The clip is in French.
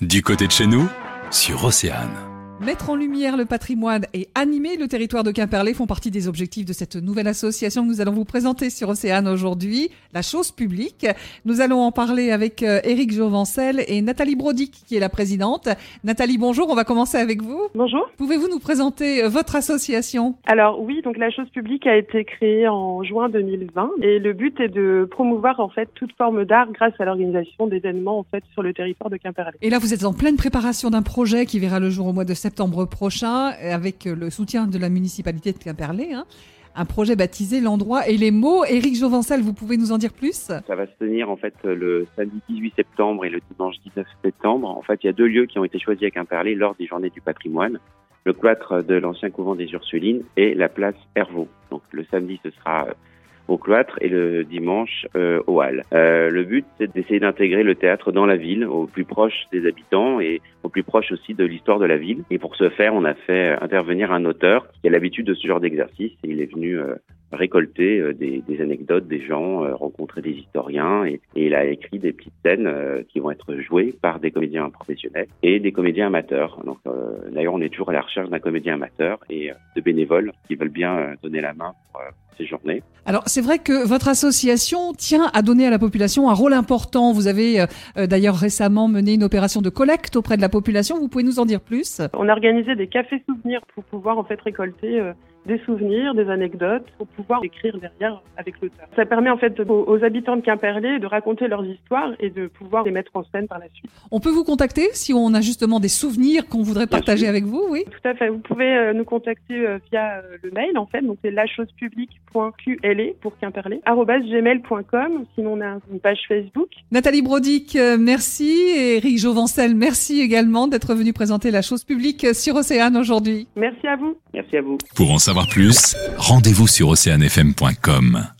Du côté de chez nous, sur Océane. Mettre en lumière le patrimoine et animer le territoire de Quimperlé font partie des objectifs de cette nouvelle association que nous allons vous présenter sur Océane aujourd'hui, la chose publique. Nous allons en parler avec euh, Éric Jovencel et Nathalie Brodic qui est la présidente. Nathalie, bonjour, on va commencer avec vous. Bonjour. Pouvez-vous nous présenter euh, votre association? Alors oui, donc la chose publique a été créée en juin 2020 et le but est de promouvoir en fait toute forme d'art grâce à l'organisation d'événements en fait sur le territoire de Quimperlé. Et là, vous êtes en pleine préparation d'un projet qui verra le jour au mois de septembre septembre prochain avec le soutien de la municipalité de Quimperlé. Hein, un projet baptisé L'endroit et les mots. Éric Jovencel, vous pouvez nous en dire plus? Ça va se tenir en fait le samedi 18 septembre et le dimanche 19 septembre. En fait, il y a deux lieux qui ont été choisis à Quimperlé lors des Journées du patrimoine. Le cloître de l'ancien couvent des Ursulines et la place Hervaux. Donc le samedi, ce sera au cloître et le dimanche euh, au hall. Euh, le but, c'est d'essayer d'intégrer le théâtre dans la ville, au plus proche des habitants et au plus proche aussi de l'histoire de la ville. Et pour ce faire, on a fait intervenir un auteur qui a l'habitude de ce genre d'exercice il est venu euh, récolter euh, des, anecdotes des gens, rencontrer des historiens et, il a écrit des petites scènes qui vont être jouées par des comédiens professionnels et des comédiens amateurs. Donc d'ailleurs on est toujours à la recherche d'un comédien amateur et de bénévoles qui veulent bien donner la main pour ces journées. Alors c'est vrai que votre association tient à donner à la population un rôle important. Vous avez d'ailleurs récemment mené une opération de collecte auprès de la population. Vous pouvez nous en dire plus? On a organisé des cafés souvenirs pour pouvoir en fait récolter des souvenirs, des anecdotes, pour pouvoir écrire derrière avec l'auteur. Ça permet en fait aux, habitants de Quimperlé de raconter leurs histoires et de pouvoir les mettre en scène par la suite. On peut vous contacter si on a justement des souvenirs qu'on voudrait partager avec vous, oui? Tout à fait. Vous pouvez euh, nous contacter euh, via euh, le mail en fait, donc c'est lachosepublique.qla pour Quimperlé gmail.com. Sinon on a une page Facebook. Nathalie Brodic, merci et Eric Jovencel, merci également d'être venu présenter la chose publique sur Océane aujourd'hui. Merci à vous. Merci à vous. Pour en savoir plus, rendez-vous sur oceanfm.com.